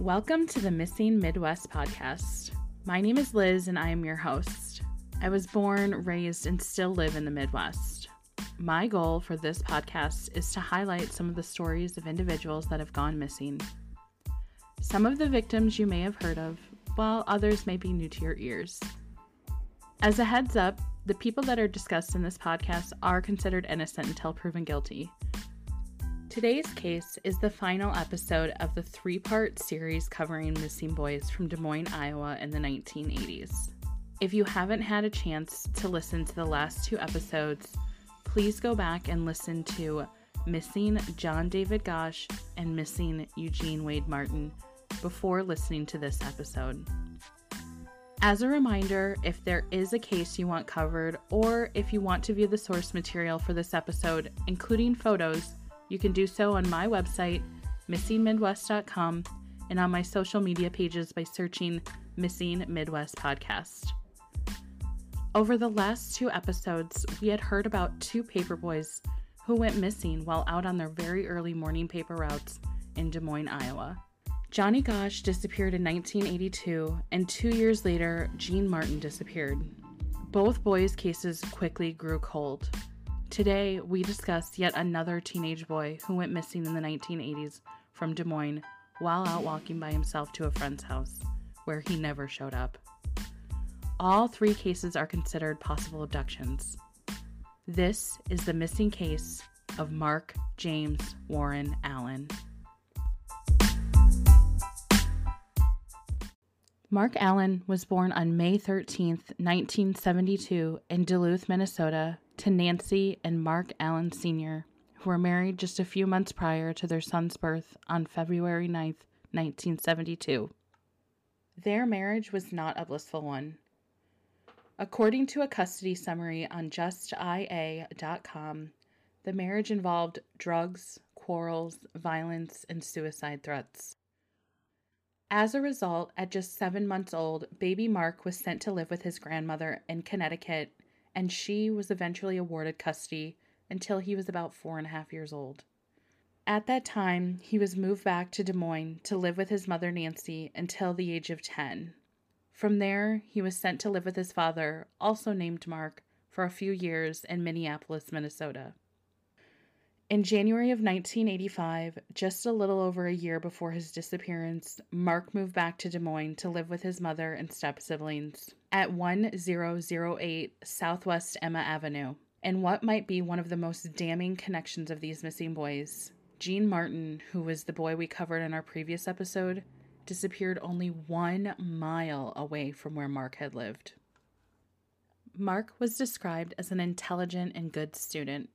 Welcome to the Missing Midwest podcast. My name is Liz and I am your host. I was born, raised, and still live in the Midwest. My goal for this podcast is to highlight some of the stories of individuals that have gone missing. Some of the victims you may have heard of, while others may be new to your ears. As a heads up, the people that are discussed in this podcast are considered innocent until proven guilty. Today's case is the final episode of the three part series covering missing boys from Des Moines, Iowa in the 1980s. If you haven't had a chance to listen to the last two episodes, please go back and listen to Missing John David Gosch and Missing Eugene Wade Martin before listening to this episode. As a reminder, if there is a case you want covered, or if you want to view the source material for this episode, including photos, you can do so on my website, missingmidwest.com, and on my social media pages by searching Missing Midwest Podcast. Over the last two episodes, we had heard about two paperboys who went missing while out on their very early morning paper routes in Des Moines, Iowa. Johnny Gosch disappeared in 1982, and two years later, Gene Martin disappeared. Both boys' cases quickly grew cold. Today, we discuss yet another teenage boy who went missing in the 1980s from Des Moines while out walking by himself to a friend's house, where he never showed up. All three cases are considered possible abductions. This is the missing case of Mark James Warren Allen. Mark Allen was born on May 13, 1972, in Duluth, Minnesota, to Nancy and Mark Allen Sr., who were married just a few months prior to their son's birth on February 9, 1972. Their marriage was not a blissful one. According to a custody summary on justia.com, the marriage involved drugs, quarrels, violence, and suicide threats. As a result, at just seven months old, baby Mark was sent to live with his grandmother in Connecticut, and she was eventually awarded custody until he was about four and a half years old. At that time, he was moved back to Des Moines to live with his mother Nancy until the age of 10. From there, he was sent to live with his father, also named Mark, for a few years in Minneapolis, Minnesota. In January of 1985, just a little over a year before his disappearance, Mark moved back to Des Moines to live with his mother and step siblings at 1008 Southwest Emma Avenue. And what might be one of the most damning connections of these missing boys, Gene Martin, who was the boy we covered in our previous episode, disappeared only one mile away from where Mark had lived. Mark was described as an intelligent and good student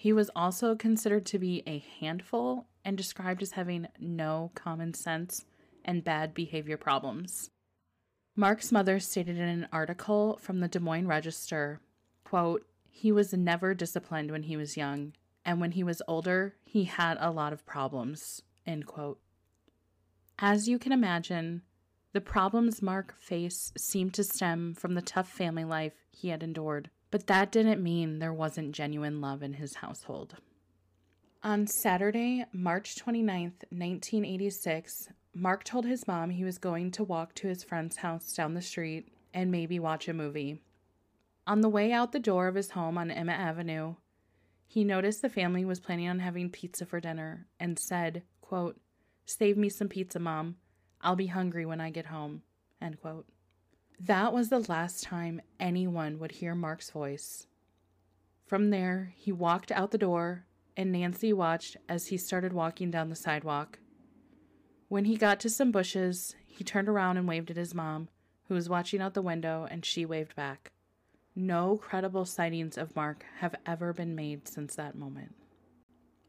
he was also considered to be a handful and described as having no common sense and bad behavior problems. Mark's mother stated in an article from the Des Moines Register, quote, "He was never disciplined when he was young, and when he was older, he had a lot of problems." End quote. As you can imagine, the problems Mark faced seemed to stem from the tough family life he had endured. But that didn't mean there wasn't genuine love in his household. On Saturday, March 29th, 1986, Mark told his mom he was going to walk to his friend's house down the street and maybe watch a movie. On the way out the door of his home on Emma Avenue, he noticed the family was planning on having pizza for dinner and said, quote, Save me some pizza, Mom. I'll be hungry when I get home. End quote. That was the last time anyone would hear Mark's voice. From there, he walked out the door, and Nancy watched as he started walking down the sidewalk. When he got to some bushes, he turned around and waved at his mom, who was watching out the window, and she waved back. No credible sightings of Mark have ever been made since that moment.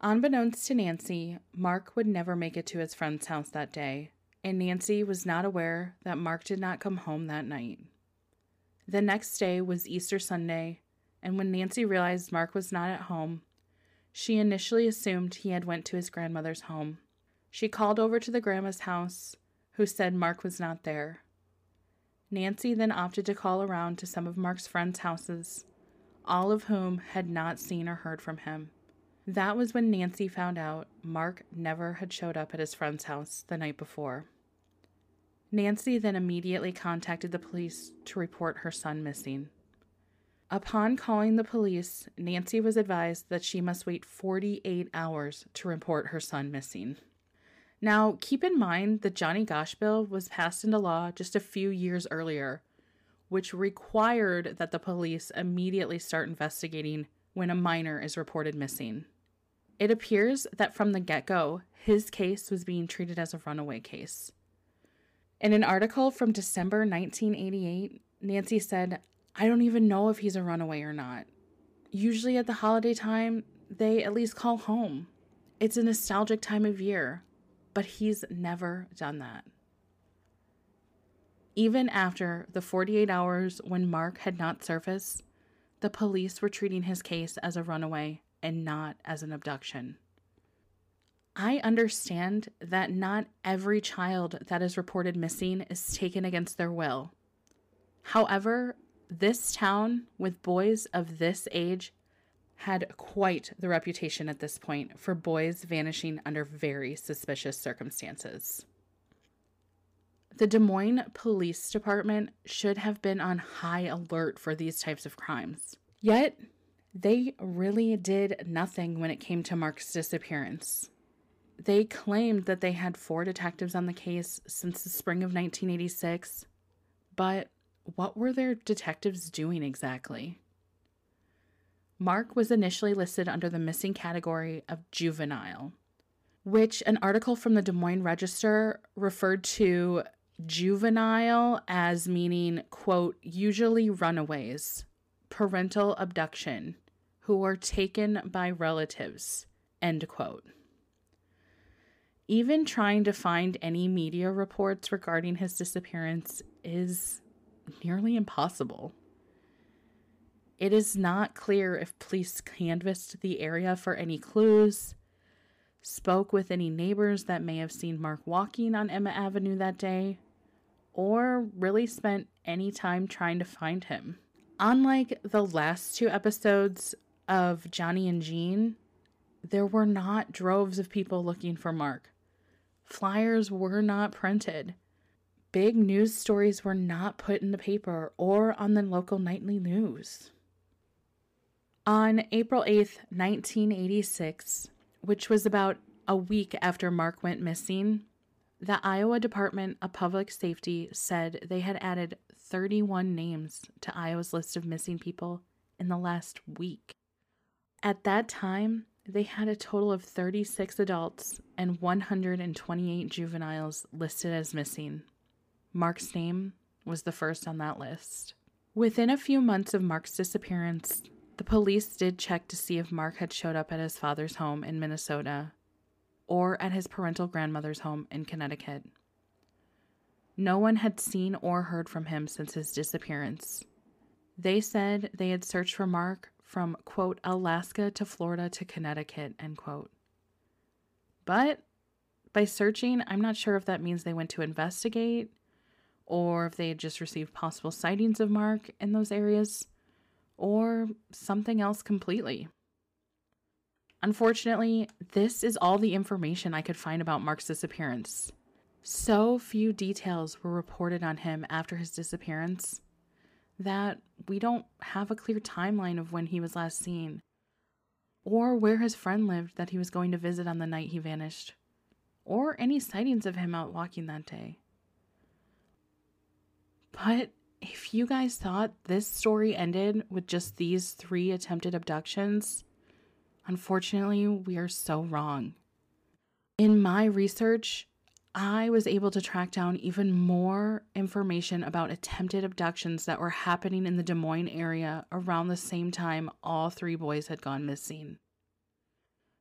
Unbeknownst to Nancy, Mark would never make it to his friend's house that day, and Nancy was not aware that Mark did not come home that night. The next day was Easter Sunday, and when Nancy realized Mark was not at home, she initially assumed he had went to his grandmother's home. She called over to the grandma's house, who said Mark was not there. Nancy then opted to call around to some of Mark's friends' houses, all of whom had not seen or heard from him. That was when Nancy found out Mark never had showed up at his friend's house the night before. Nancy then immediately contacted the police to report her son missing. Upon calling the police, Nancy was advised that she must wait 48 hours to report her son missing. Now, keep in mind that Johnny Gosch Bill was passed into law just a few years earlier, which required that the police immediately start investigating when a minor is reported missing. It appears that from the get go, his case was being treated as a runaway case. In an article from December 1988, Nancy said, I don't even know if he's a runaway or not. Usually at the holiday time, they at least call home. It's a nostalgic time of year, but he's never done that. Even after the 48 hours when Mark had not surfaced, the police were treating his case as a runaway and not as an abduction. I understand that not every child that is reported missing is taken against their will. However, this town with boys of this age had quite the reputation at this point for boys vanishing under very suspicious circumstances. The Des Moines Police Department should have been on high alert for these types of crimes. Yet, they really did nothing when it came to Mark's disappearance. They claimed that they had four detectives on the case since the spring of 1986, but what were their detectives doing exactly? Mark was initially listed under the missing category of juvenile, which an article from the Des Moines Register referred to juvenile as meaning, quote, usually runaways, parental abduction, who were taken by relatives, end quote. Even trying to find any media reports regarding his disappearance is nearly impossible. It is not clear if police canvassed the area for any clues, spoke with any neighbors that may have seen Mark walking on Emma Avenue that day, or really spent any time trying to find him. Unlike the last two episodes of Johnny and Gene, there were not droves of people looking for Mark. Flyers were not printed. Big news stories were not put in the paper or on the local nightly news. On April 8th, 1986, which was about a week after Mark went missing, the Iowa Department of Public Safety said they had added 31 names to Iowa's list of missing people in the last week. At that time, they had a total of 36 adults and 128 juveniles listed as missing. Mark's name was the first on that list. Within a few months of Mark's disappearance, the police did check to see if Mark had showed up at his father's home in Minnesota or at his parental grandmother's home in Connecticut. No one had seen or heard from him since his disappearance. They said they had searched for Mark from, quote, Alaska to Florida to Connecticut, end quote. But by searching, I'm not sure if that means they went to investigate or if they had just received possible sightings of Mark in those areas or something else completely. Unfortunately, this is all the information I could find about Mark's disappearance. So few details were reported on him after his disappearance that we don't have a clear timeline of when he was last seen, or where his friend lived that he was going to visit on the night he vanished, or any sightings of him out walking that day. But if you guys thought this story ended with just these three attempted abductions, unfortunately, we are so wrong. In my research, I was able to track down even more information about attempted abductions that were happening in the Des Moines area around the same time all three boys had gone missing.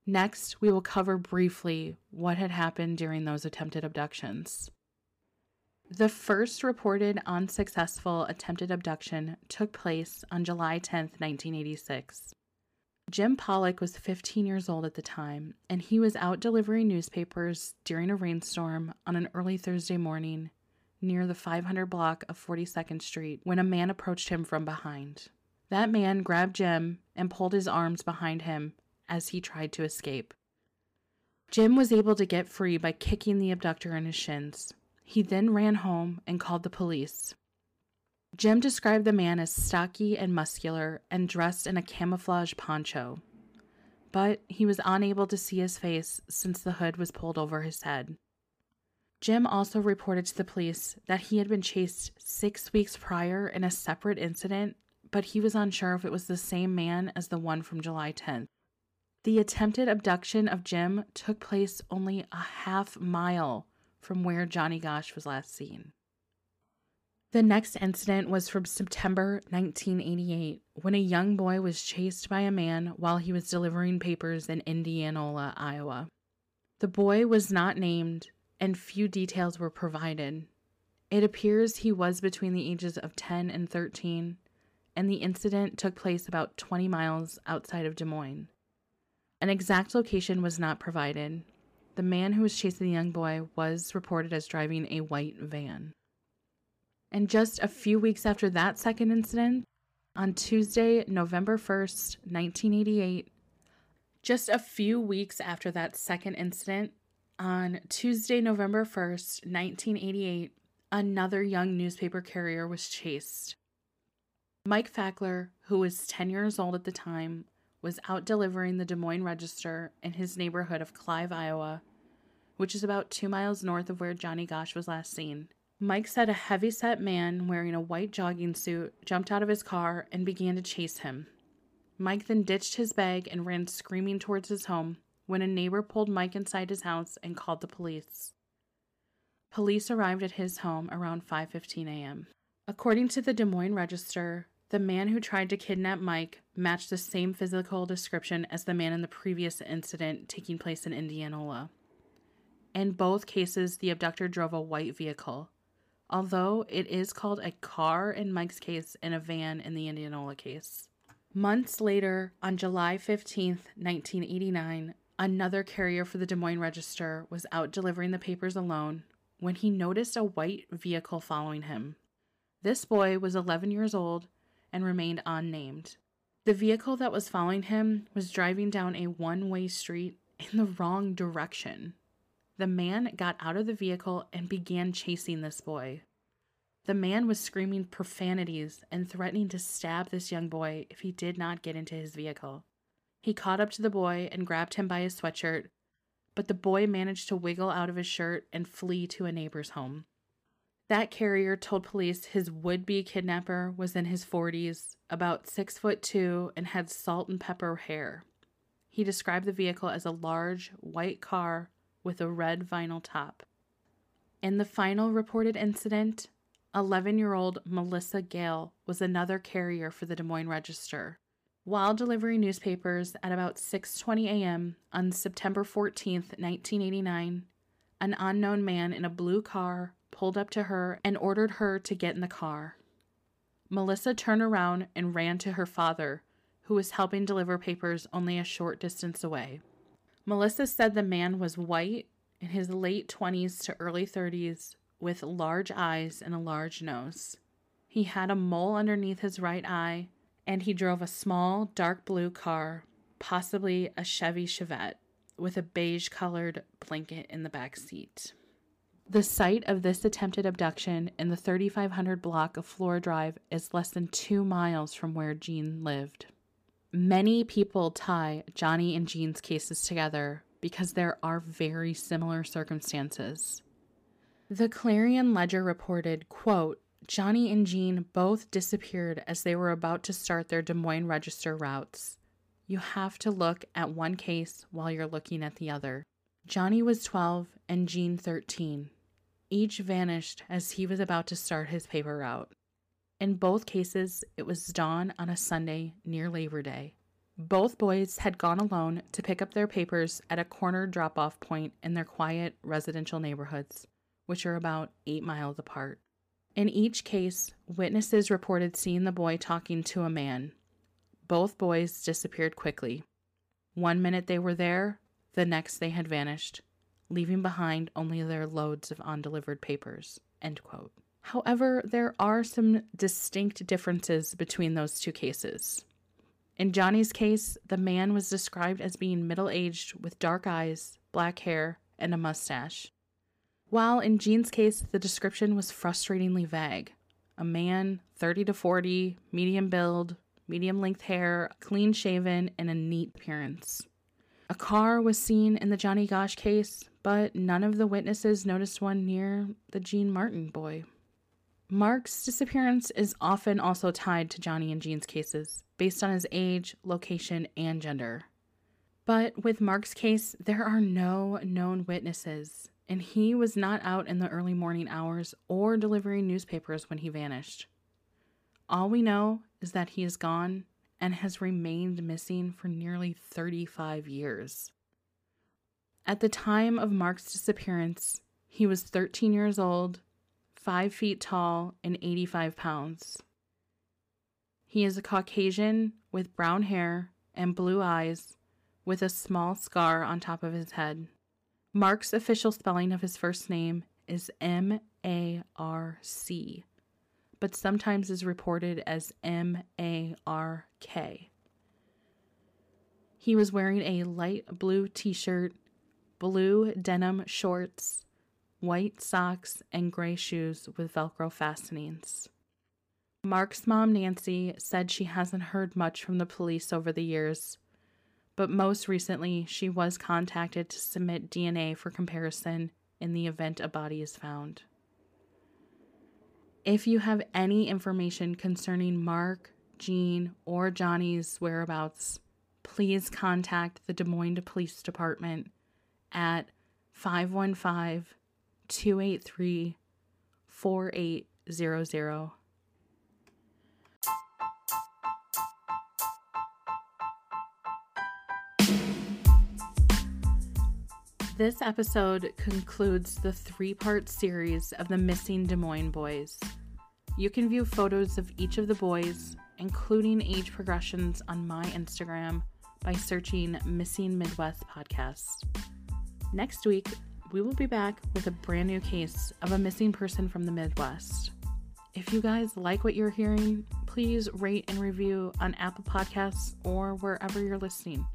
Next, we will cover briefly what had happened during those attempted abductions. The first reported unsuccessful attempted abduction took place on July 10, 1986. Jim Pollock was 15 years old at the time, and he was out delivering newspapers during a rainstorm on an early Thursday morning near the 500 block of 42nd Street when a man approached him from behind. That man grabbed Jim and pulled his arms behind him as he tried to escape. Jim was able to get free by kicking the abductor in his shins. He then ran home and called the police. Jim described the man as stocky and muscular and dressed in a camouflage poncho, but he was unable to see his face since the hood was pulled over his head. Jim also reported to the police that he had been chased six weeks prior in a separate incident, but he was unsure if it was the same man as the one from July 10th. The attempted abduction of Jim took place only a half mile from where Johnny Gosch was last seen. The next incident was from September 1988 when a young boy was chased by a man while he was delivering papers in Indianola, Iowa. The boy was not named and few details were provided. It appears he was between the ages of 10 and 13, and the incident took place about 20 miles outside of Des Moines. An exact location was not provided. The man who was chasing the young boy was reported as driving a white van. And just a few weeks after that second incident, on Tuesday, November 1st, 1988, just a few weeks after that second incident, on Tuesday, November 1st, 1988, another young newspaper carrier was chased. Mike Fackler, who was 10 years old at the time, was out delivering the Des Moines Register in his neighborhood of Clive, Iowa, which is about two miles north of where Johnny Gosch was last seen. Mike said a heavy-set man wearing a white jogging suit jumped out of his car and began to chase him. Mike then ditched his bag and ran screaming towards his home when a neighbor pulled Mike inside his house and called the police. Police arrived at his home around 5:15 a.m. According to the Des Moines Register, the man who tried to kidnap Mike matched the same physical description as the man in the previous incident taking place in Indianola. In both cases, the abductor drove a white vehicle, although it is called a car in Mike's case and a van in the Indianola case. Months later, on July 15, 1989, another carrier for the Des Moines Register was out delivering the papers alone when he noticed a white vehicle following him. This boy was 11 years old and remained unnamed. The vehicle that was following him was driving down a one way street in the wrong direction. The man got out of the vehicle and began chasing this boy. The man was screaming profanities and threatening to stab this young boy if he did not get into his vehicle. He caught up to the boy and grabbed him by his sweatshirt, but the boy managed to wiggle out of his shirt and flee to a neighbor's home. That carrier told police his would be kidnapper was in his 40s, about six foot two, and had salt and pepper hair. He described the vehicle as a large white car with a red vinyl top. In the final reported incident, 11 year old Melissa Gale was another carrier for the Des Moines Register. While delivering newspapers at about 6:20 a.m. on September 14, 1989, an unknown man in a blue car pulled up to her and ordered her to get in the car. Melissa turned around and ran to her father, who was helping deliver papers only a short distance away. Melissa said the man was white, in his late 20s to early 30s, with large eyes and a large nose. He had a mole underneath his right eye, and he drove a small, dark blue car, possibly a Chevy Chevette, with a beige colored blanket in the back seat. The site of this attempted abduction in the 3500 block of Flora Drive is less than two miles from where Gene lived. Many people tie Johnny and Gene's cases together because there are very similar circumstances. The Clarion Ledger reported, quote, Johnny and Gene both disappeared as they were about to start their Des Moines Register routes. You have to look at one case while you're looking at the other. Johnny was 12 and Gene 13. Each vanished as he was about to start his paper route. In both cases, it was dawn on a Sunday near Labor Day. Both boys had gone alone to pick up their papers at a corner drop off point in their quiet residential neighborhoods, which are about eight miles apart. In each case, witnesses reported seeing the boy talking to a man. Both boys disappeared quickly. One minute they were there, the next they had vanished leaving behind only their loads of undelivered papers. However, there are some distinct differences between those two cases. In Johnny's case, the man was described as being middle aged with dark eyes, black hair, and a mustache. While in Gene's case, the description was frustratingly vague a man, 30 to 40, medium build, medium length hair, clean shaven, and a neat appearance. A car was seen in the Johnny Gosch case, but none of the witnesses noticed one near the Gene Martin boy. Mark's disappearance is often also tied to Johnny and Gene's cases, based on his age, location, and gender. But with Mark's case, there are no known witnesses, and he was not out in the early morning hours or delivering newspapers when he vanished. All we know is that he is gone and has remained missing for nearly 35 years. At the time of Mark's disappearance, he was 13 years old, 5 feet tall, and 85 pounds. He is a Caucasian with brown hair and blue eyes, with a small scar on top of his head. Mark's official spelling of his first name is M A R C, but sometimes is reported as M A R K. He was wearing a light blue t shirt, blue denim shorts, white socks, and gray shoes with Velcro fastenings. Mark's mom, Nancy, said she hasn't heard much from the police over the years but most recently, she was contacted to submit DNA for comparison in the event a body is found. If you have any information concerning Mark, Gene, or Johnny's whereabouts, please contact the Des Moines Police Department at 515 283 4800. This episode concludes the three part series of the Missing Des Moines Boys. You can view photos of each of the boys, including age progressions, on my Instagram by searching Missing Midwest Podcast. Next week, we will be back with a brand new case of a missing person from the Midwest. If you guys like what you're hearing, please rate and review on Apple Podcasts or wherever you're listening.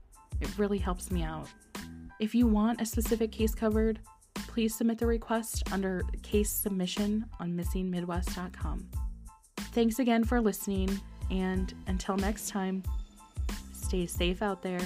It really helps me out. If you want a specific case covered, please submit the request under case submission on missingmidwest.com. Thanks again for listening, and until next time, stay safe out there.